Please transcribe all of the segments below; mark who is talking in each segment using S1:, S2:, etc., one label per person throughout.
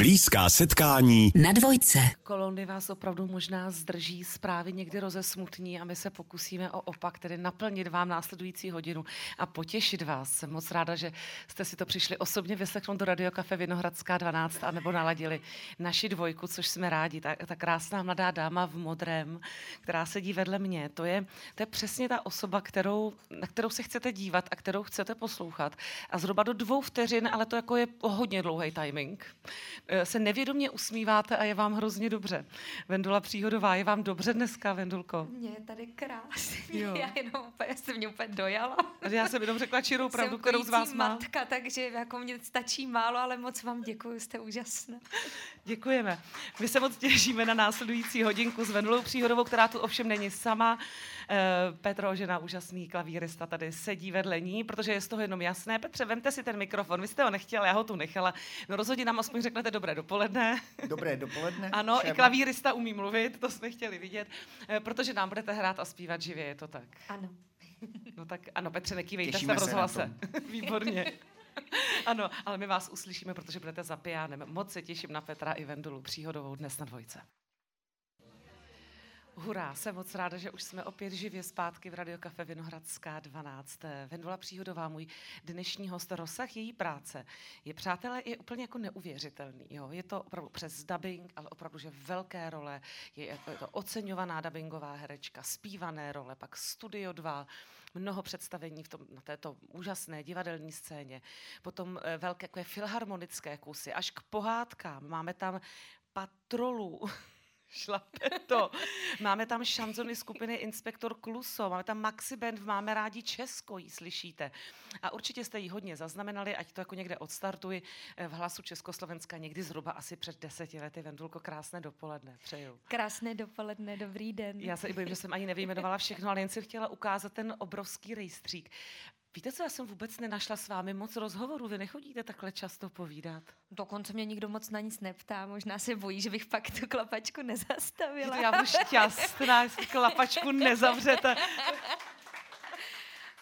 S1: Blízká setkání
S2: na dvojce.
S3: Kolony vás opravdu možná zdrží, zprávy někdy rozesmutní a my se pokusíme o opak, tedy naplnit vám následující hodinu a potěšit vás. Jsem moc ráda, že jste si to přišli osobně vyslechnout do Radio Kafe Vinohradská 12 a nebo naladili naši dvojku, což jsme rádi. Ta, ta krásná mladá dáma v modrém, která sedí vedle mě, to je, to je přesně ta osoba, kterou, na kterou se chcete dívat a kterou chcete poslouchat. A zhruba do dvou vteřin, ale to jako je hodně dlouhý timing se nevědomě usmíváte a je vám hrozně dobře. Vendula Příhodová, je vám dobře dneska, Vendulko?
S4: Mně je tady krásně, jo. já jenom úplně, jsem mě úplně dojala.
S3: Já jsem jenom řekla čirou pravdu, kterou z vás má.
S4: matka, takže jako mě stačí málo, ale moc vám děkuji, jste úžasné.
S3: Děkujeme. My se moc těšíme na následující hodinku s Vendulou Příhodovou, která tu ovšem není sama. Eh, Petro, žena, úžasný klavírista, tady sedí vedle ní, protože je z toho jenom jasné. Petře, vemte si ten mikrofon, vy jste ho nechtěl, já ho tu nechala. No rozhodně nám aspoň řeknete dobré dopoledne.
S5: Dobré dopoledne.
S3: ano, všem. i klavírista umí mluvit, to jsme chtěli vidět, eh, protože nám budete hrát a zpívat živě, je to tak?
S4: Ano.
S3: No tak ano, Petře, nekývejte se v rozhlase. Výborně. ano, ale my vás uslyšíme, protože budete za pijánem. Moc se těším na Petra i Vendulu příhodovou dnes na dvojce. Hurá, jsem moc ráda, že už jsme opět živě zpátky v Radiokafe Vinohradská 12. Vendula Příhodová, můj dnešní host, rozsah její práce je, přátelé, je úplně jako neuvěřitelný. Jo? Je to opravdu přes dubbing, ale opravdu, že velké role, je, je to oceňovaná dubbingová herečka, zpívané role, pak Studio 2, mnoho představení v tom, na této úžasné divadelní scéně, potom eh, velké jako filharmonické kusy, až k pohádkám. Máme tam patrolu, šlape to. Máme tam šanzony skupiny Inspektor Kluso, máme tam Maxi Band, Máme rádi Česko, jí slyšíte. A určitě jste ji hodně zaznamenali, ať to jako někde odstartuji eh, v hlasu Československa někdy zhruba asi před deseti lety. Vendulko, krásné dopoledne, přeju.
S4: Krásné dopoledne, dobrý den.
S3: Já se i bojím, že jsem ani nevyjmenovala všechno, ale jen si chtěla ukázat ten obrovský rejstřík. Víte co, já jsem vůbec nenašla s vámi moc rozhovorů, vy nechodíte takhle často povídat.
S4: Dokonce mě nikdo moc na nic neptá, možná se bojí, že bych pak tu klapačku nezastavila.
S3: Já budu šťastná, jestli klapačku nezavřete.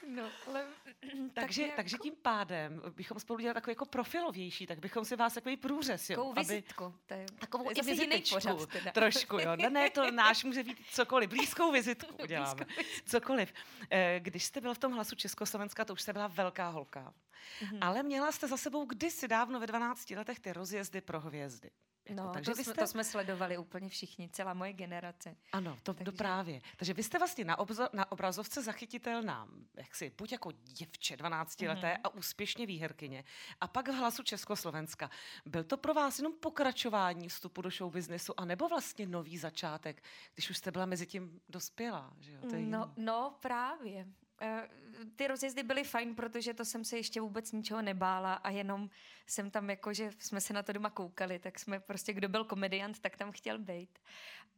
S4: No, ale...
S3: takže, tak takže tím pádem bychom spolu dělali takový jako profilovější, tak bychom si vás takový průřez, jo.
S4: Takovou vizitku. To je,
S3: takovou i vizitečku, pořad, teda. trošku, jo. Ne, ne, to náš může být cokoliv, blízkou vizitku uděláme, cokoliv. Eh, když jste byla v tom hlasu Československa, to už jste byla velká holka, mm-hmm. ale měla jste za sebou kdysi dávno ve 12 letech ty rozjezdy pro hvězdy.
S4: Jako, no, takže to, jsme, jste... to jsme sledovali úplně všichni, celá moje generace.
S3: Ano, to, takže... to právě. Takže vy jste vlastně na, obzo, na obrazovce zachytitelná, jak si, buď jako děvče 12 leté mm-hmm. a úspěšně výherkyně, a pak v hlasu Československa. Byl to pro vás jenom pokračování vstupu do show businessu, anebo vlastně nový začátek, když už jste byla mezi tím dospělá? Že jo?
S4: To je no, no, právě. Eh, ty rozjezdy byly fajn, protože to jsem se ještě vůbec ničeho nebála a jenom jsem tam jako, že jsme se na to doma koukali, tak jsme prostě, kdo byl komediant, tak tam chtěl být.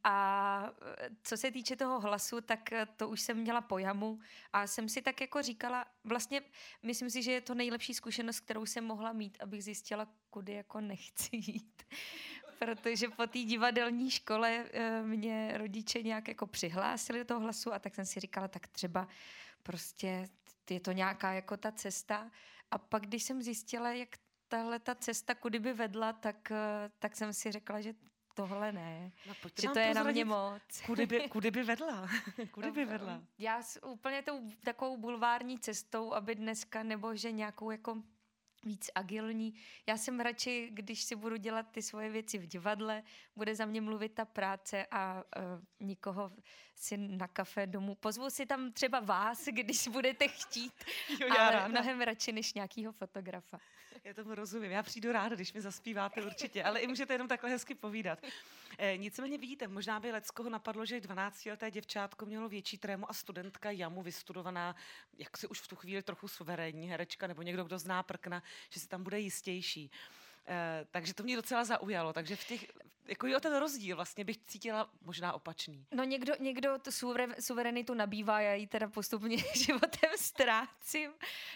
S4: A eh, co se týče toho hlasu, tak eh, to už jsem měla po jamu a jsem si tak jako říkala, vlastně myslím si, že je to nejlepší zkušenost, kterou jsem mohla mít, abych zjistila, kudy jako nechci jít protože po té divadelní škole mě rodiče nějak jako přihlásili do toho hlasu a tak jsem si říkala, tak třeba prostě je to nějaká jako ta cesta. A pak, když jsem zjistila, jak tahle ta cesta kudy by vedla, tak, eh, tak jsem si řekla, že tohle ne. No, že to je na mě moc.
S3: Kudy by, kudy by vedla? kudy by vedla?
S4: Já s úplně tou takovou bulvární cestou, aby dneska, nebo že nějakou jako víc agilní. Já jsem radši, když si budu dělat ty svoje věci v divadle, bude za mě mluvit ta práce a uh, nikoho si na kafe domů. Pozvu si tam třeba vás, když budete chtít, jo, já ale ráda. mnohem radši než nějakýho fotografa.
S3: Já tomu rozumím. Já přijdu ráda, když mi zaspíváte určitě, ale i můžete jenom takhle hezky povídat. E, nicméně vidíte, možná by Leckoho napadlo, že 12-leté děvčátko mělo větší trému a studentka Jamu vystudovaná, jak si už v tu chvíli trochu suverénní herečka nebo někdo, kdo zná prkna, že si tam bude jistější. Eh, takže to mě docela zaujalo. Takže v těch, jako jo, ten rozdíl vlastně bych cítila možná opačný.
S4: No někdo, někdo tu suverenitu nabývá, já ji teda postupně životem ztrácím.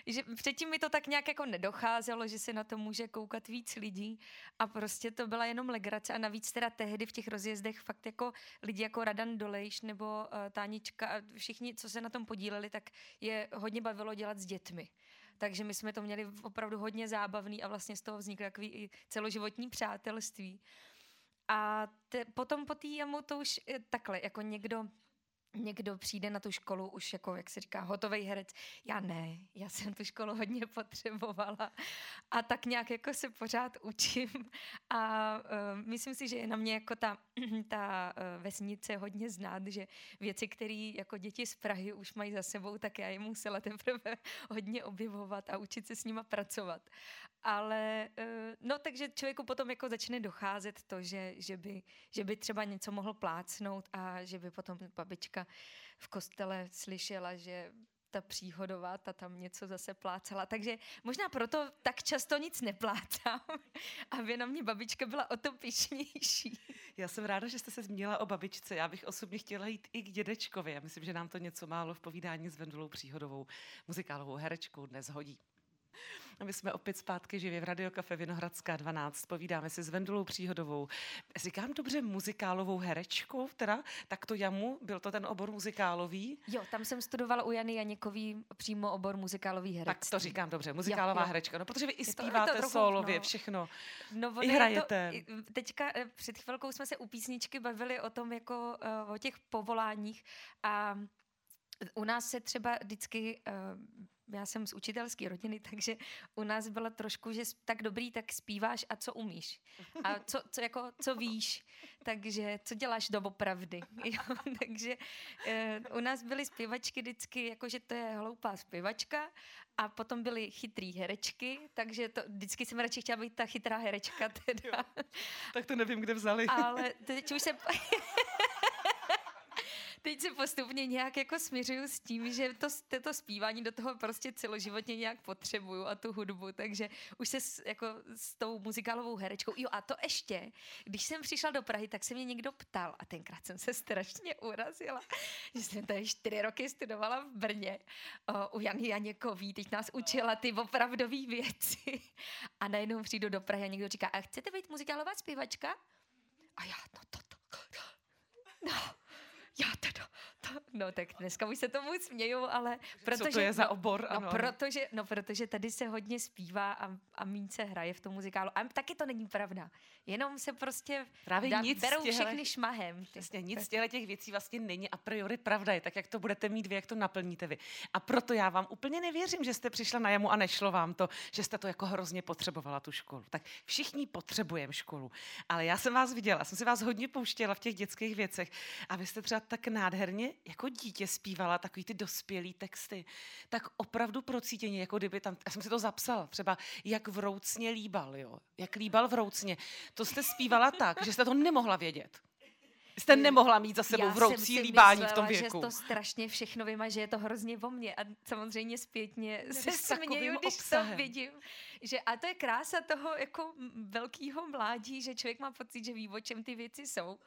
S4: Že předtím mi to tak nějak jako nedocházelo, že se na to může koukat víc lidí a prostě to byla jenom legrace a navíc teda tehdy v těch rozjezdech fakt jako lidi jako Radan Dolejš nebo uh, Tánička a všichni, co se na tom podíleli, tak je hodně bavilo dělat s dětmi Takže my jsme to měli opravdu hodně zábavný a vlastně z toho vzniklo takový i celoživotní přátelství. A te, potom po té jamu to už takhle, jako někdo někdo přijde na tu školu už jako, jak se říká, hotový herec. Já ne, já jsem tu školu hodně potřebovala a tak nějak jako se pořád učím a uh, myslím si, že je na mě jako ta, ta uh, vesnice hodně znát, že věci, které jako děti z Prahy už mají za sebou, tak já je musela teprve hodně objevovat a učit se s nima pracovat. Ale uh, no, takže člověku potom jako začne docházet to, že, že, by, že by třeba něco mohl plácnout a že by potom babička v kostele slyšela, že ta příhodová, ta tam něco zase plácala. Takže možná proto tak často nic neplácám, aby na mě babička byla o to pišnější.
S3: Já jsem ráda, že jste se zmínila o babičce. Já bych osobně chtěla jít i k dědečkovi. Já myslím, že nám to něco málo v povídání s Vendulou Příhodovou, muzikálovou herečkou, dnes hodí. A my jsme opět zpátky živě v Radiokafe Vinohradská 12. Povídáme si s Vendulou Příhodovou. Říkám dobře muzikálovou herečkou, teda? Tak to jamu, byl to ten obor muzikálový?
S4: Jo, tam jsem studovala u Jany Janěkový přímo obor muzikálový herec.
S3: Tak to říkám dobře, muzikálová jo, jo. herečka. No, protože vy i zpíváte solově, no. všechno. No, I hrajete.
S4: To, teďka eh, před chvilkou jsme se u písničky bavili o tom, jako uh, o těch povoláních a u nás se třeba vždycky uh, já jsem z učitelské rodiny, takže u nás byla trošku, že tak dobrý, tak zpíváš a co umíš. A co, co, jako, co víš. Takže co děláš doopravdy. Jo, takže e, u nás byly zpěvačky vždycky, jako že to je hloupá zpěvačka a potom byly chytrý herečky, takže to, vždycky jsem radši chtěla být ta chytrá herečka. Teda. Jo,
S3: tak to nevím, kde vzali.
S4: Ale teď už se teď se postupně nějak jako směřuju s tím, že to, to zpívání do toho prostě celoživotně nějak potřebuju a tu hudbu, takže už se s, jako s tou muzikálovou herečkou. Jo a to ještě, když jsem přišla do Prahy, tak se mě někdo ptal a tenkrát jsem se strašně urazila, že jsem tady čtyři roky studovala v Brně o, u Jany Janěkový, teď nás učila ty opravdové věci a najednou přijdu do Prahy a někdo říká, a chcete být muzikálová zpěvačka? A já, no to, to, to no, já teda, to, no tak dneska už se tomu směju, ale
S3: protože... Co to je za obor?
S4: No, ano. Protože, no protože tady se hodně zpívá a, a míň se hraje v tom muzikálu. A taky to není pravda. Jenom se prostě
S3: Právě dá, nic
S4: berou těhle, všechny šmahem.
S3: Přesně, nic z těch věcí vlastně není a priori pravda je, tak jak to budete mít vy, jak to naplníte vy. A proto já vám úplně nevěřím, že jste přišla na jamu a nešlo vám to, že jste to jako hrozně potřebovala tu školu. Tak všichni potřebujeme školu. Ale já jsem vás viděla, jsem si vás hodně pouštěla v těch dětských věcech a vy jste třeba tak nádherně jako dítě zpívala takový ty dospělý texty, tak opravdu procítěně, jako kdyby tam, já jsem si to zapsala, třeba jak vroucně líbal, jo, jak líbal vroucně. To jste zpívala tak, že jste to nemohla vědět. Jste nemohla mít za sebou vroucí líbání myslela, v tom věku.
S4: že to strašně všechno vím a že je to hrozně o mně. A samozřejmě zpětně se směju, když obsahem. to vidím. Že, a to je krása toho jako velkého mládí, že člověk má pocit, že ví, o čem ty věci jsou.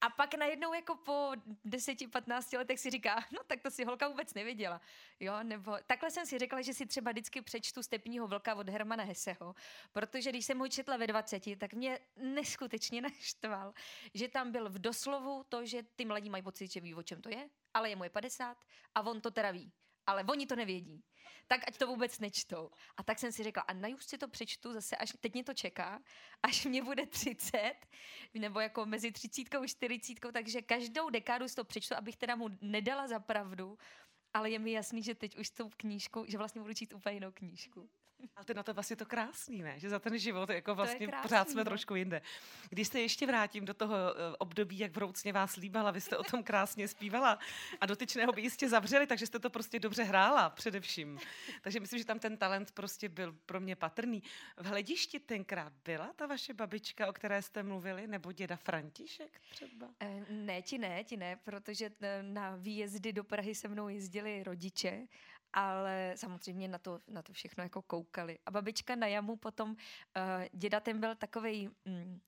S4: A pak najednou jako po 10-15 letech si říká, no tak to si holka vůbec nevěděla. Jo, nebo takhle jsem si řekla, že si třeba vždycky přečtu Stepního vlka od Hermana Heseho, protože když jsem ho četla ve 20, tak mě neskutečně naštval, že tam byl v doslovu to, že ty mladí mají pocit, že ví, o čem to je, ale je mu je 50 a on to teda ví ale oni to nevědí. Tak ať to vůbec nečtou. A tak jsem si řekla, a najuž si to přečtu zase, až teď mě to čeká, až mě bude 30, nebo jako mezi 30 a 40, takže každou dekádu si to přečtu, abych teda mu nedala za pravdu, ale je mi jasný, že teď už s tou knížkou, že vlastně budu číst úplně jinou knížku.
S3: Ale ty na to vlastně to krásný, ne? Že za ten život jako vlastně krásný, pořád jsme ne? No. trošku jinde. Když se ještě vrátím do toho eh, období, jak vroucně vás líbala, vy jste o tom krásně zpívala a dotyčného by jistě zavřeli, takže jste to prostě dobře hrála především. Takže myslím, že tam ten talent prostě byl pro mě patrný. V hledišti tenkrát byla ta vaše babička, o které jste mluvili, nebo děda František třeba?
S4: E, ne, ti ne, ti ne, protože eh, na výjezdy do Prahy se mnou jezdili rodiče ale samozřejmě na to, na to všechno jako koukali. A babička na jamu potom, uh, děda ten byl takový um,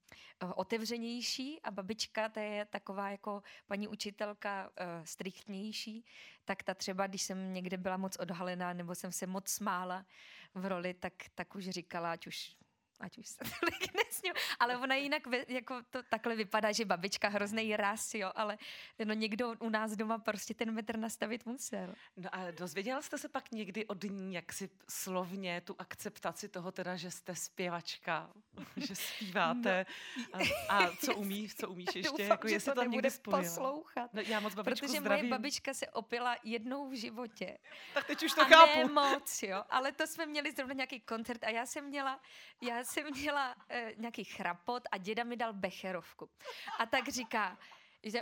S4: otevřenější a babička to je taková jako paní učitelka uh, striktnější, tak ta třeba, když jsem někde byla moc odhalená nebo jsem se moc smála v roli, tak, tak už říkala, ať už ať už se tolik nesním, ale ona jinak ve, jako to takhle vypadá, že babička hrozný ras, jo, ale no někdo u nás doma prostě ten metr nastavit musel.
S3: No a dozvěděla jste se pak někdy od ní, jak si slovně tu akceptaci toho teda, že jste zpěvačka, že zpíváte no, a, a co umíš, co umíš ještě,
S4: Doufám,
S3: jako jestli
S4: to,
S3: to někdy spojila.
S4: poslouchat.
S3: No, já moc babičku
S4: Protože
S3: zdravím.
S4: moje babička se opila jednou v životě.
S3: Tak teď už to
S4: a
S3: chápu.
S4: ne moc, jo. Ale to jsme měli zrovna nějaký koncert a já jsem měla, já jsem měla uh, nějaký chrapot a děda mi dal becherovku. A tak říká,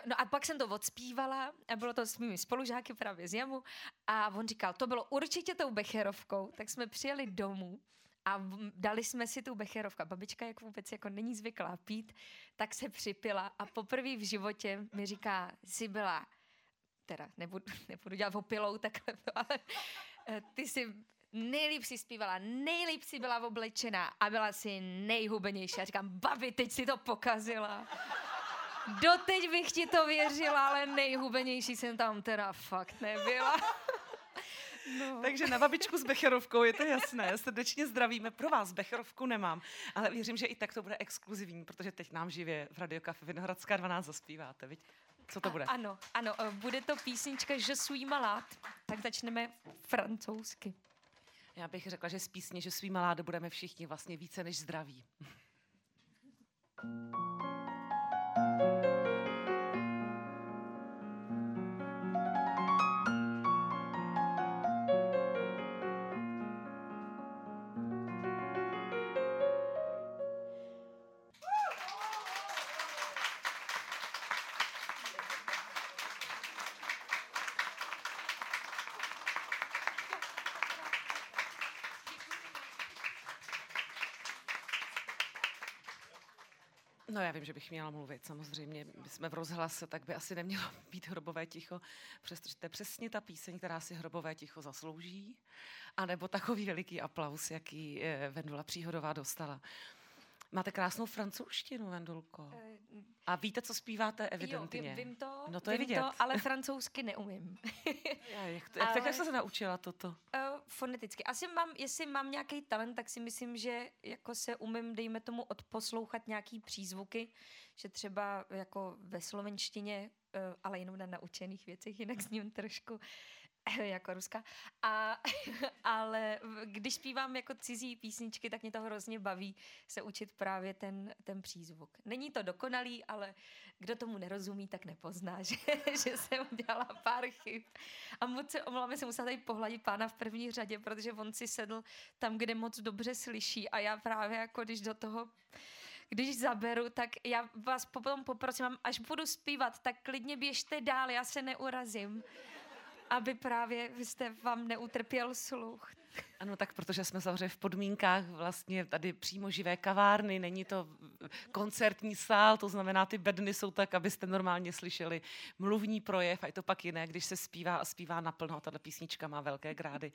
S4: no a pak jsem to odspívala a bylo to s mými spolužáky právě z Jamu a on říkal, to bylo určitě tou becherovkou, tak jsme přijeli domů a dali jsme si tu becherovku. Babička, jak vůbec jako není zvyklá pít, tak se připila a poprvé v životě mi říká, jsi byla, teda nebudu, nebudu dělat opilou takhle, to, ale eh, ty jsi nejlíp si zpívala, nejlíp si byla oblečená a byla si nejhubenější. A říkám, babi, teď si to pokazila. Doteď bych ti to věřila, ale nejhubenější jsem tam teda fakt nebyla. No.
S3: Takže na babičku s Becherovkou, je to jasné, srdečně zdravíme. Pro vás Becherovku nemám, ale věřím, že i tak to bude exkluzivní, protože teď nám živě v Radio Café Vinohradská 12 zaspíváte, viď? Co to bude?
S4: A, ano, ano, eh, bude to písnička Je suis malade, tak začneme francouzsky.
S3: Já bych řekla, že z písně, že svý maláde budeme všichni vlastně více než zdraví. No já vím, že bych měla mluvit, samozřejmě. My jsme v rozhlase, tak by asi nemělo být hrobové ticho, přestože to je přesně ta píseň, která si hrobové ticho zaslouží, anebo takový veliký aplaus, jaký eh, Vendula Příhodová dostala. Máte krásnou francouzštinu, Vendulko. A víte, co zpíváte evidentně.
S4: Jo, vím, vím to,
S3: No to je
S4: vím
S3: vidět.
S4: to, ale francouzsky neumím.
S3: Já, jak, to, jak, tak
S4: Ale-
S3: jak jste se naučila toto?
S4: Foneticky. Asi mám, jestli mám nějaký talent, tak si myslím, že jako se umím, dejme tomu, odposlouchat nějaký přízvuky, že třeba jako ve slovenštině, uh, ale jenom na naučených věcech, jinak zním trošku jako ruska. A, ale když zpívám jako cizí písničky, tak mě to hrozně baví se učit právě ten, ten přízvuk. Není to dokonalý, ale kdo tomu nerozumí, tak nepozná, že, že jsem udělala pár chyb. A moc se omlouvám, jsem musela tady pohladit pána v první řadě, protože on si sedl tam, kde moc dobře slyší a já právě jako když do toho když zaberu, tak já vás potom poprosím, až budu zpívat, tak klidně běžte dál, já se neurazím, aby právě jste vám neutrpěl sluch.
S3: Ano, tak protože jsme samozřejmě v podmínkách vlastně tady přímo živé kavárny, není to koncertní sál, to znamená, ty bedny jsou tak, abyste normálně slyšeli mluvní projev a je to pak jiné, když se zpívá a zpívá naplno. Tato písnička má velké grády.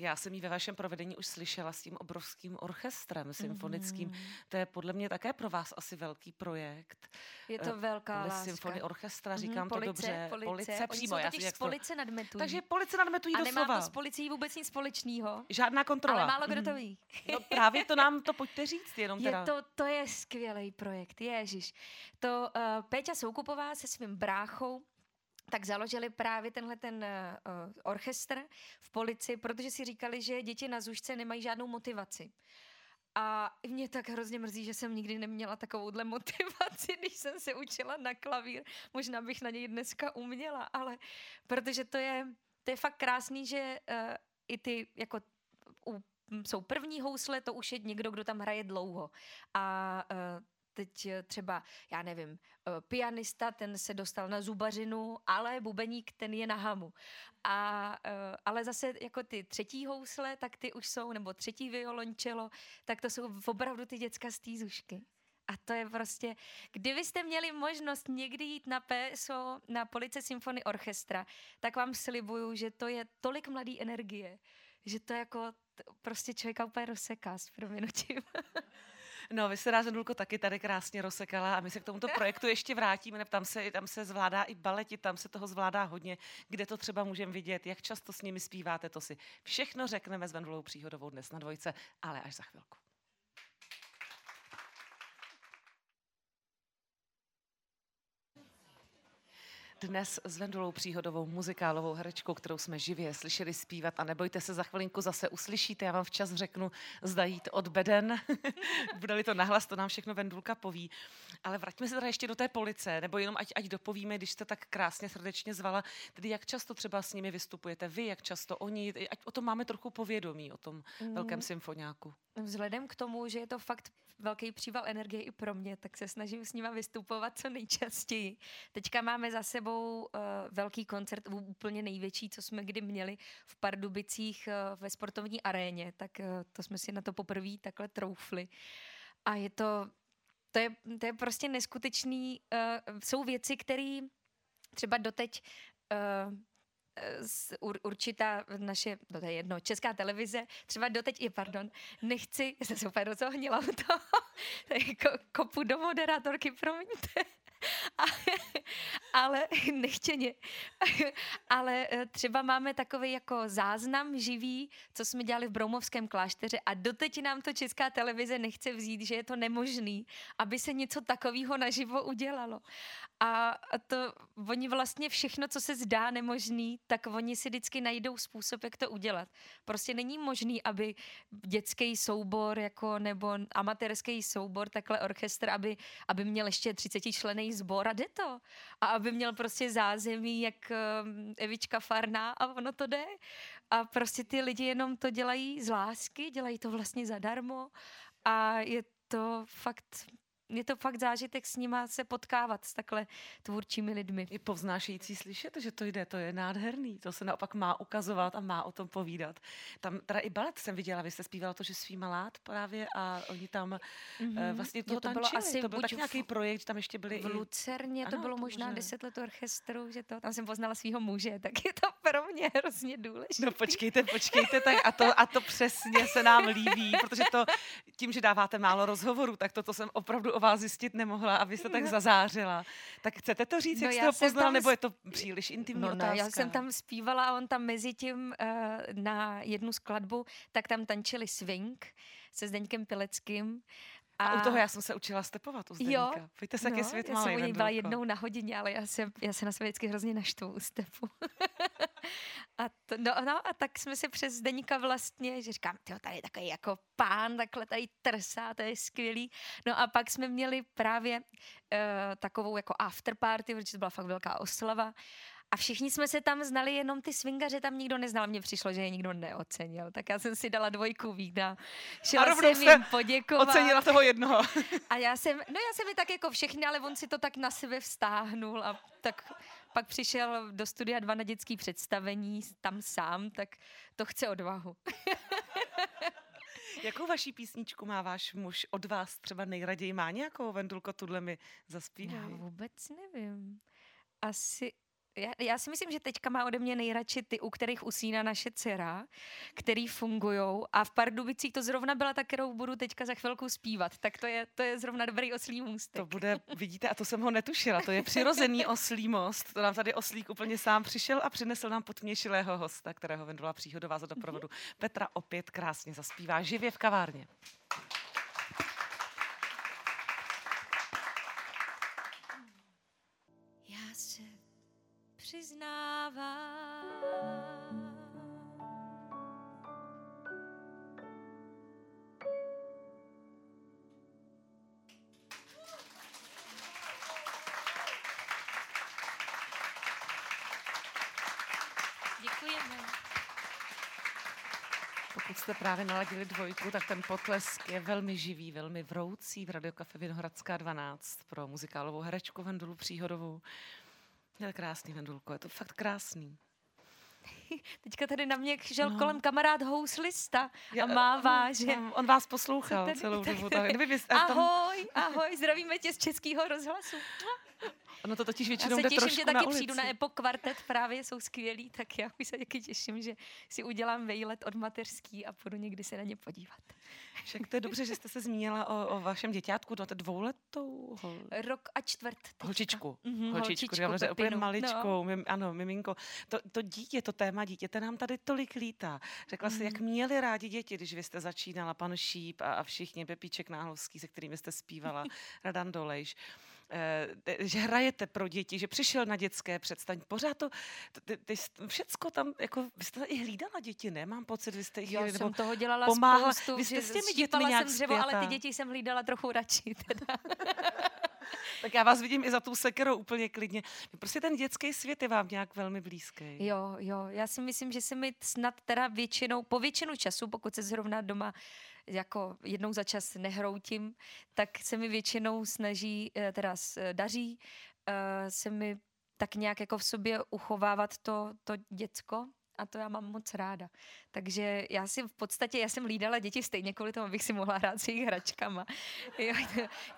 S3: Já jsem ji ve vašem provedení už slyšela s tím obrovským orchestrem symfonickým. To je podle mě také pro vás asi velký projekt.
S4: Je
S3: Eh,
S4: to velká
S3: Police
S4: láska.
S3: Symphony Orchestra,
S4: Mhm,
S3: říkám
S4: police,
S3: to dobře.
S4: Police,
S3: police
S4: Oni
S3: přímo.
S4: jsou
S3: já
S4: totiž z
S3: to-
S4: police nadmetují.
S3: Takže police nadmetují
S4: a nemá
S3: doslova.
S4: to s policií vůbec nic společného.
S3: Žádná kontrola.
S4: Ale málo kdo to
S3: Mhm.
S4: ví.
S3: No právě to nám to pojďte říct jenom
S4: Je
S3: teda.
S4: to, to je skvělý projekt, ježiš. To uh, Péťa Soukupová se svým bráchou tak založili právě tenhle ten uh, orchestr v policii, protože si říkali, že děti na zušce nemají žádnou motivaci. A mě tak hrozně mrzí, že jsem nikdy neměla takovouhle motivaci, když jsem se učila na klavír. Možná bych na něj dneska uměla, ale protože to je, to je fakt krásný, že uh, i ty jako u, jsou první housle, to už je někdo, kdo tam hraje dlouho. A uh, teď eh, třeba, já nevím, eh, pianista, ten se dostal na zubařinu, ale bubeník, ten je na hamu. A, eh, ale zase jako ty třetí housle, tak ty už jsou, nebo třetí violončelo, tak to jsou opravdu ty děcka z týzušky. A to je prostě, kdybyste měli možnost někdy jít na PSO, na Police Symfony Orchestra, tak vám slibuju, že to je tolik mladý energie, že to jako prostě člověka úplně rozseká s proměnutím.
S3: No, vy se Rázendulko taky tady krásně rozsekala a my se k tomuto projektu ještě vrátíme. Tam se, tam se zvládá i baleti, tam se toho zvládá hodně. Kde to třeba můžeme vidět, jak často s nimi zpíváte, to si všechno řekneme s Vendulou Příhodovou dnes na dvojce, ale až za chvilku. Dnes s Vendulou Příhodovou muzikálovou herečkou, kterou jsme živě slyšeli zpívat a nebojte se, za chvilinku zase uslyšíte, já vám včas řeknu, zda jít od beden. Bude-li to nahlas, to nám všechno Vendulka poví. Ale vraťme se teda ještě do té police, nebo jenom ať, ať dopovíme, když jste tak krásně srdečně zvala, tedy jak často třeba s nimi vystupujete vy, jak často oni, ať o tom máme trochu povědomí, o tom mm. velkém symfoniáku.
S4: Vzhledem k tomu, že je to fakt velký příval energie i pro mě, tak se snažím s nima vystupovat co nejčastěji. Teďka máme za sebou uh, velký koncert, úplně největší, co jsme kdy měli v Pardubicích uh, ve sportovní aréně, tak uh, to jsme si na to poprvé takhle troufli. A je to, to je, to je prostě neskutečný, uh, jsou věci, které třeba doteď uh, určitá naše, no to je jedno, česká televize, třeba doteď, je, pardon, nechci, jsem se úplně rozohnila u toho, jako kopu do moderátorky, promiňte. ale nechtěně. ale eh, třeba máme takový jako záznam živý, co jsme dělali v Broumovském klášteře a doteď nám to česká televize nechce vzít, že je to nemožný, aby se něco takového naživo udělalo. A to oni vlastně všechno, co se zdá nemožný, tak oni si vždycky najdou způsob, jak to udělat. Prostě není možný, aby dětský soubor jako nebo amatérský soubor, takhle orchestr, aby, aby měl ještě 30 člený sbor a jde to. A aby měl prostě zázemí, jak um, Evička Farná a ono to jde. A prostě ty lidi jenom to dělají z lásky, dělají to vlastně zadarmo a je to fakt je to fakt zážitek s nima se potkávat s takhle tvůrčími lidmi.
S3: Je povznášející slyšet, že to jde, to je nádherný, to se naopak má ukazovat a má o tom povídat. Tam teda i balet jsem viděla, vy jste zpívala to, že svý malát právě a oni tam mm-hmm. vlastně to, jo, to bylo asi to byl tak nějaký v, projekt, tam ještě byli
S4: v Lucerně, i... to ano, bylo to možná deset let orchestru, že to, tam jsem poznala svého muže, tak je to pro mě hrozně důležité.
S3: No počkejte, počkejte, tak a to, a to přesně se nám líbí, protože to tím, že dáváte málo rozhovorů, tak toto jsem opravdu o vás zjistit nemohla a vy jste tak zazářila. Tak chcete to říct, no jak jste ho poznala, tam... nebo je to příliš intimní no, otázka?
S4: No, já jsem tam zpívala a on tam mezi tím uh, na jednu skladbu, tak tam tančili swing se Zdeňkem Pileckým.
S3: A, a u toho já jsem se učila stepovat u Zdeňka. Jo, Pojďte se, no, svět
S4: já
S3: malý,
S4: jsem u něj byla jednou na hodině, ale já se, já se na sebe vždycky hrozně naštvu u stepu. A, to, no, no, a tak jsme se přes Deníka vlastně, že říkám, tyjo, tady je takový jako pán, takhle tady trsá, to je skvělý. No a pak jsme měli právě uh, takovou jako afterparty, protože to byla fakt velká oslava. A všichni jsme se tam znali, jenom ty swingaře tam nikdo neznal. Mně přišlo, že je nikdo neocenil. Tak já jsem si dala dvojku vína. Šla a jsem jim poděkovat.
S3: Ocenila toho jednoho.
S4: a já jsem, no já jsem mi tak jako všechny, ale on si to tak na sebe vztáhnul a tak pak přišel do studia dva na dětský představení, tam sám, tak to chce odvahu.
S3: Jakou vaší písničku má váš muž od vás třeba nejraději? Má nějakou, Vendulko, tuhle mi zaspívá?
S4: Já vůbec nevím. Asi, já, já si myslím, že teďka má ode mě nejradši ty, u kterých usíná naše dcera, který fungují. A v Pardubicích to zrovna byla ta, kterou budu teďka za chvilku zpívat. Tak to je, to je zrovna dobrý oslý můstek.
S3: To bude, vidíte, a to jsem ho netušila. To je přirozený oslý most. To nám tady oslík úplně sám přišel a přinesl nám potměšilého hosta, kterého Vendula Příhodová za doprovodu. Petra opět krásně zaspívá živě v kavárně. Pokud jste právě naladili dvojku, tak ten potlesk je velmi živý, velmi vroucí v Radiokafe Vinohradská 12 pro muzikálovou herečku Vendulu Příhodovou. To krásný, Vendulko, je to fakt krásný.
S4: Teďka tady na mě šel no. kolem kamarád houslista a mává, že...
S3: On, on vás poslouchal celou dobu. Tak,
S4: ahoj, ahoj, zdravíme tě z Českého rozhlasu.
S3: Ono to totiž většinou
S4: Já se těším,
S3: že
S4: taky přijdu na Epo Kvartet, právě jsou skvělí, tak já už se taky těším, že si udělám vejlet od mateřský a půjdu někdy se na ně podívat.
S3: Však to je dobře, že jste se zmínila o, o vašem děťátku, to dvouletou? Hol...
S4: Rok a čtvrt. Teďka.
S3: Holčičku. Mm-hmm, holčičku, holčičku úplně maličkou, no. mim, ano, miminko. To, to dítě, to téma dítěte nám tady tolik lítá. Řekla mm. si, jak mhm. měli rádi děti, když vy jste začínala, pan Šíp a, a všichni, Pepíček Náhlovský, se kterými jste zpívala, Radan Dolejš. že hrajete pro děti, že přišel na dětské představení. Pořád to, ty, ty, všecko tam, jako, vy jste i hlídala děti, ne? Mám pocit, vy jste jich
S4: Já
S3: jsem
S4: toho dělala
S3: pomáhala.
S4: spoustu.
S3: Vy jste s těmi dětmi nějak
S4: jsem dřevo, ale ty děti jsem hlídala trochu radši. Teda.
S3: tak já vás vidím i za tou sekerou úplně klidně. Prostě ten dětský svět je vám nějak velmi blízký.
S4: Jo, jo. Já si myslím, že se mi snad teda většinou, po většinu času, pokud se zrovna doma jako jednou za čas nehroutím, tak se mi většinou snaží, eh, teda eh, daří, eh, se mi tak nějak jako v sobě uchovávat to, to děcko, a to já mám moc ráda. Takže já si v podstatě, já jsem hlídala děti stejně kvůli tomu, abych si mohla hrát s jejich hračkama. Jo,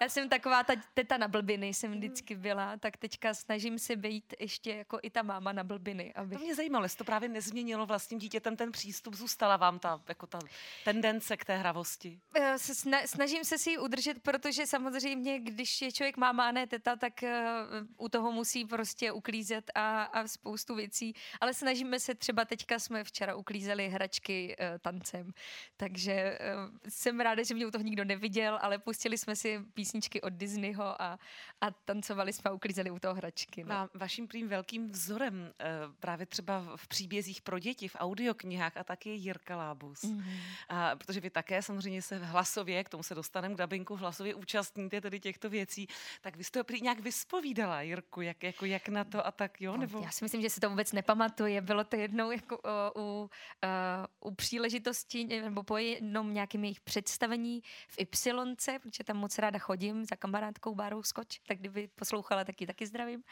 S4: já jsem taková ta teta na blbiny, jsem vždycky byla, tak teďka snažím se být ještě jako i ta máma na blbiny. Aby...
S3: To mě zajímalo, jestli to právě nezměnilo vlastním dítětem ten přístup, zůstala vám ta, jako ta tendence k té hravosti?
S4: Eh, snažím se si ji udržet, protože samozřejmě, když je člověk máma a ne teta, tak uh, u toho musí prostě uklízet a, a spoustu věcí, ale snažíme se třeba teďka jsme včera uklízeli hračky uh, tancem, takže uh, jsem ráda, že mě u toho nikdo neviděl, ale pustili jsme si písničky od Disneyho a, a tancovali jsme a uklízeli u toho hračky.
S3: No. A vaším prým velkým vzorem uh, právě třeba v příbězích pro děti, v audioknihách a taky je Jirka Lábus. Mm-hmm. A, protože vy také samozřejmě se hlasově, k tomu se dostaneme k dabinku, hlasově účastníte tedy těchto věcí, tak vy jste prý nějak vyspovídala Jirku, jak, jako, jak na to a tak, jo?
S4: No,
S3: nebo...
S4: Já si myslím, že se to vůbec nepamatuje. Bylo to jednou jako uh, u, uh, u příležitosti nebo po jednom nějakým jejich představení v Y, protože tam moc ráda chodím za kamarádkou Bárou Skoč, tak kdyby poslouchala, tak ji taky zdravím.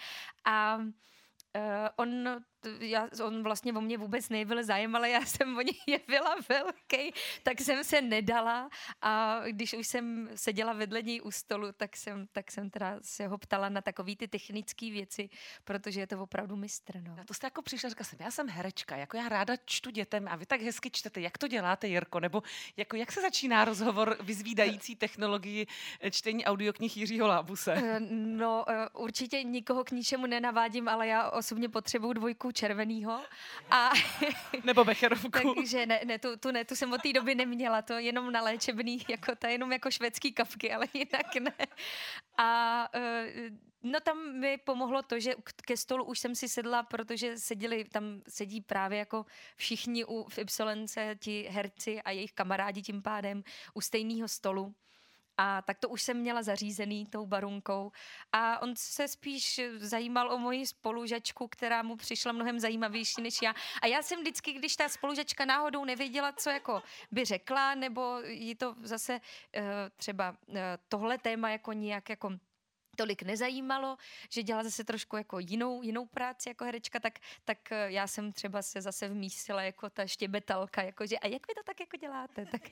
S4: A uh, on já, on vlastně o mě vůbec nejevil zájem, ale já jsem o něj jevila velký, tak jsem se nedala a když už jsem seděla vedle něj u stolu, tak jsem, tak jsem teda se ho ptala na takové ty technické věci, protože je to opravdu mistr. No.
S3: Na to jste jako přišla, říkala jsem, já jsem herečka, jako já ráda čtu dětem a vy tak hezky čtete, jak to děláte, Jirko, nebo jako jak se začíná rozhovor vyzvídající technologii eh, čtení audioknih Jiřího Lábuse?
S4: Eh, no, eh, určitě nikoho k ničemu nenavádím, ale já osobně potřebuju dvojku červenýho. A
S3: Nebo becherovku.
S4: takže ne, ne, tu, tu, ne, tu jsem od té doby neměla, to jenom na léčebný, jako ta jenom jako švédský kapky, ale jinak ne. A uh, No tam mi pomohlo to, že ke stolu už jsem si sedla, protože seděli, tam sedí právě jako všichni u, v Ypsilence, ti herci a jejich kamarádi tím pádem u stejného stolu. A tak to už jsem měla zařízený tou barunkou. A on se spíš zajímal o moji spolužačku, která mu přišla mnohem zajímavější než já. A já jsem vždycky, když ta spolužačka náhodou nevěděla, co jako by řekla, nebo jí to zase uh, třeba uh, tohle téma jako nějak jako tolik nezajímalo, že dělá zase trošku jako jinou, jinou práci jako herečka, tak, tak eh, já jsem třeba se zase vmístila jako ta štěbetalka, jakože a jak vy to tak jako děláte? Tak,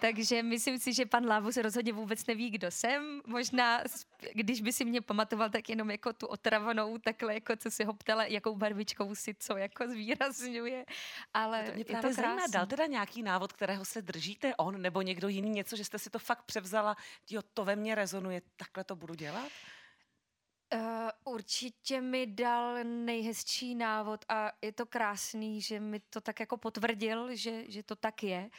S4: takže myslím si, že pan Lávus rozhodně vůbec neví, kdo jsem. Možná, když by si mě pamatoval, tak jenom jako tu otravanou, takhle jako co si ho ptala, jakou barvičkou si co jako zvýrazňuje. Ale
S3: to mě právě zajímá, dal teda nějaký návod, kterého se držíte on nebo někdo jiný, něco, že jste si to fakt převzala, jo, to ve mně rezonuje, takhle to budu dělat?
S4: Uh, určitě mi dal nejhezčí návod a je to krásný, že mi to tak jako potvrdil, že, že to tak je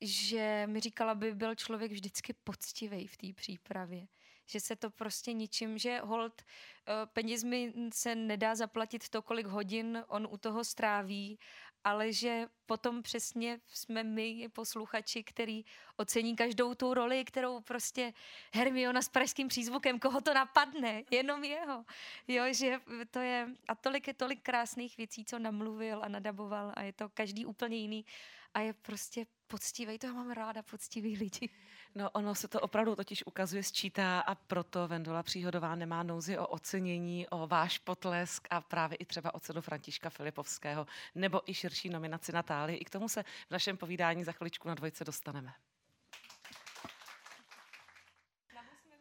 S4: že mi říkala, by byl člověk vždycky poctivý v té přípravě. Že se to prostě ničím, že hold eh, penězmi se nedá zaplatit to, kolik hodin on u toho stráví, ale že potom přesně jsme my, posluchači, který ocení každou tu roli, kterou prostě Hermiona s pražským přízvukem, koho to napadne, jenom jeho. Jo, že to je, a tolik je tolik krásných věcí, co namluvil a nadaboval a je to každý úplně jiný a je prostě poctivý, to já mám ráda, poctivý lidi.
S3: No ono se to opravdu totiž ukazuje, sčítá a proto Vendola Příhodová nemá nouzi o ocenění, o váš potlesk a právě i třeba o cenu Františka Filipovského nebo i širší nominaci Natálii. I k tomu se v našem povídání za chviličku na dvojce dostaneme.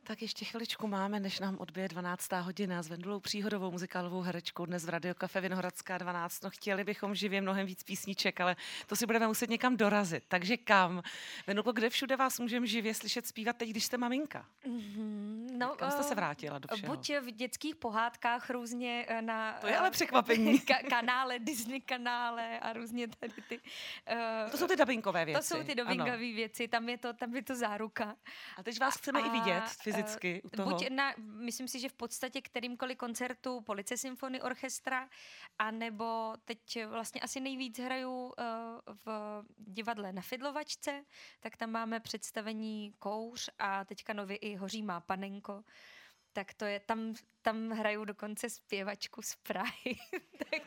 S3: Tak ještě chviličku máme, než nám odbije 12. hodina s Vendulou Příhodovou, muzikálovou herečkou dnes v Radio Cafe Vinohradská 12. No chtěli bychom živě mnohem víc písniček, ale to si budeme muset někam dorazit. Takže kam? Vendulko, kde všude vás můžeme živě slyšet zpívat teď, když jste maminka?
S4: Mm-hmm.
S3: No, Kam jste se vrátila do všeho?
S4: Buď v dětských pohádkách různě na...
S3: To je ale překvapení.
S4: Ka- kanále, Disney kanále a různě tady ty...
S3: Uh, to jsou ty dubbingové věci.
S4: To jsou ty dubbingové věci, tam je to, tam je to záruka.
S3: A teď vás chceme a, i vidět fyzicky u toho.
S4: Buď na, myslím si, že v podstatě kterýmkoliv koncertu Police Symphony Orchestra, anebo teď vlastně asi nejvíc hraju uh, v divadle na Fidlovačce, tak tam máme představení Kouř a teďka nově i Hoří má panenko tak to je, tam, tam hrajou dokonce zpěvačku z Prahy. tak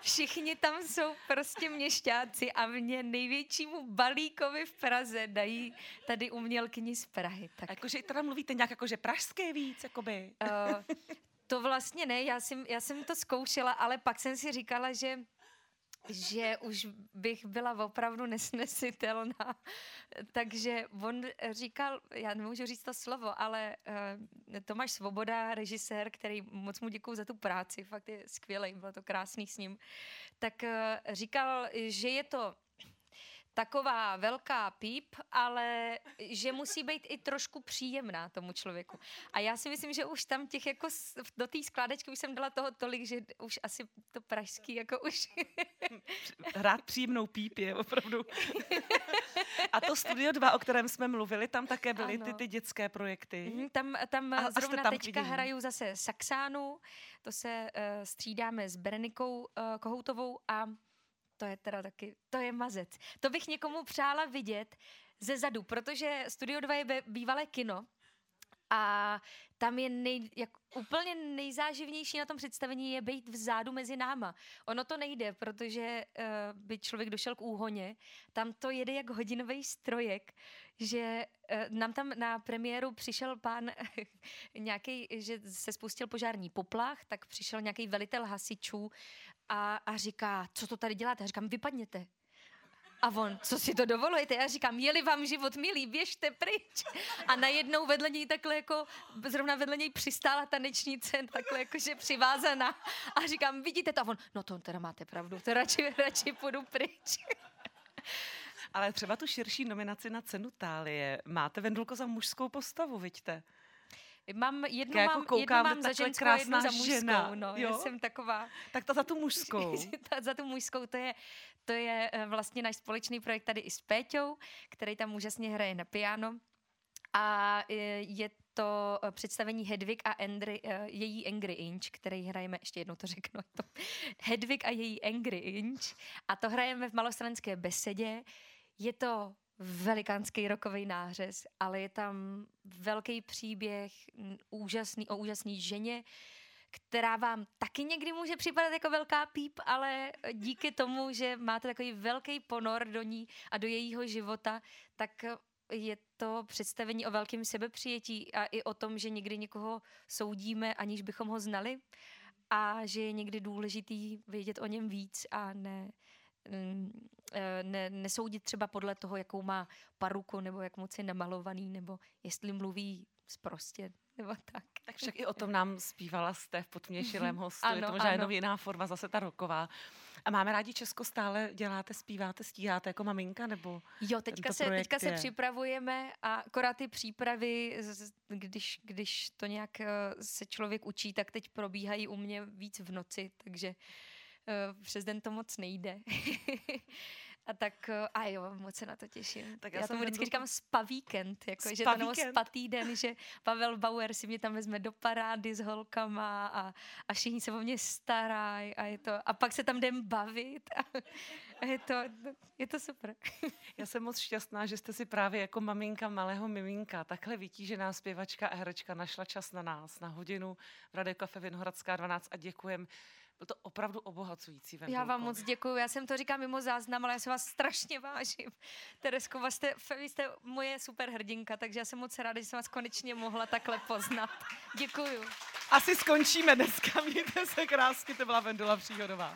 S4: všichni tam jsou prostě měšťáci a mě největšímu balíkovi v Praze dají tady umělkyni z Prahy.
S3: Tak. Jakože teda mluvíte nějak jakože pražské víc, jakoby?
S4: uh, to vlastně ne, já jsem, já jsem to zkoušela, ale pak jsem si říkala, že že už bych byla opravdu nesnesitelná. Takže on říkal, já nemůžu říct to slovo, ale uh, Tomáš Svoboda, režisér, který moc mu děkuju za tu práci, fakt je skvělý, bylo to krásný s ním, tak uh, říkal, že je to taková velká píp, ale že musí být i trošku příjemná tomu člověku. A já si myslím, že už tam těch jako do té skládečky už jsem dala toho tolik, že už asi to pražský jako už...
S3: Hrát příjemnou píp je opravdu... A to Studio 2, o kterém jsme mluvili, tam také byly ty, ty dětské projekty.
S4: Mm, tam tam a, zrovna tam teďka hraju zase Saxánu, to se uh, střídáme s Berenikou uh, Kohoutovou a to je teda taky, to je mazec. To bych někomu přála vidět ze zadu, protože Studio 2 je bývalé kino a tam je nej, jak, úplně nejzáživnější na tom představení je být vzadu mezi náma. Ono to nejde, protože uh, by člověk došel k úhoně. Tam to jede jak hodinový strojek, že uh, nám tam na premiéru přišel pán nějaký, že se spustil požární poplach, tak přišel nějaký velitel hasičů a, a říká, co to tady děláte? Já říkám, vypadněte. A on, co si to dovolujete? Já říkám, jeli vám život milý, běžte pryč. A najednou vedle něj takhle jako, zrovna vedle něj přistála tanečnice, takhle jakože přivázaná. A říkám, vidíte to? A on, no to teda máte pravdu, to radši, radši půjdu pryč.
S3: Ale třeba tu širší nominaci na cenu Tálie máte Vendulko za mužskou postavu, vidíte?
S4: Mám jednu, jako mám, koukám, jednu mám za ženskou, jednu za mužskou. Žena, no, jo? Já jsem taková...
S3: Tak ta za tu mužskou.
S4: ta za tu mužskou, to je, to je eh, vlastně náš společný projekt tady i s Péťou, který tam úžasně hraje na piano. A eh, je to eh, představení Hedvig a Andry, její Angry Inch, který hrajeme, ještě jednou to řeknu, to Hedvig a její Angry Inch. A to hrajeme v malostranské besedě. Je to velikánský rokový nářez, ale je tam velký příběh úžasný, o úžasné ženě, která vám taky někdy může připadat jako velká píp, ale díky tomu, že máte takový velký ponor do ní a do jejího života, tak je to představení o velkém sebepřijetí a i o tom, že někdy někoho soudíme, aniž bychom ho znali a že je někdy důležitý vědět o něm víc a ne, mm, ne, nesoudit třeba podle toho, jakou má paruku, nebo jak moc je namalovaný, nebo jestli mluví prostě, nebo tak.
S3: Tak však i o tom nám zpívala jste v podměšilém hostu, ano, je to možná jenom jiná forma, zase ta roková. A máme rádi Česko stále, děláte, zpíváte, stíháte jako maminka, nebo
S4: Jo, teďka, se, teďka se připravujeme a akorát ty přípravy, když, když to nějak eh, se člověk učí, tak teď probíhají u mě víc v noci, takže uh, přes den to moc nejde. A tak, eh, a jo, moc se na to těším. Tak já, já tomu vždycky do... říkám spa víkend, jako, spa že to nebo spatý den, že Pavel Bauer si mě tam vezme do parády s holkama a, a všichni se o mě starají a je to, a pak se tam jdem bavit a, a je, to, je to super.
S3: Já jsem moc šťastná, že jste si právě jako maminka malého miminka, takhle vytížená zpěvačka a herečka našla čas na nás, na hodinu v Radio Kafe Vinohradská 12 a děkujem byl to opravdu obohacující.
S4: Vendulko. Já vám moc děkuji. Já jsem to říkám mimo záznam, ale já se vás strašně vážím. Teresko, vás jste, vy jste moje super hrdinka, takže já jsem moc ráda, že jsem vás konečně mohla takhle poznat. Děkuji.
S3: Asi skončíme dneska. Mějte se krásky, to byla Vendula Příhodová.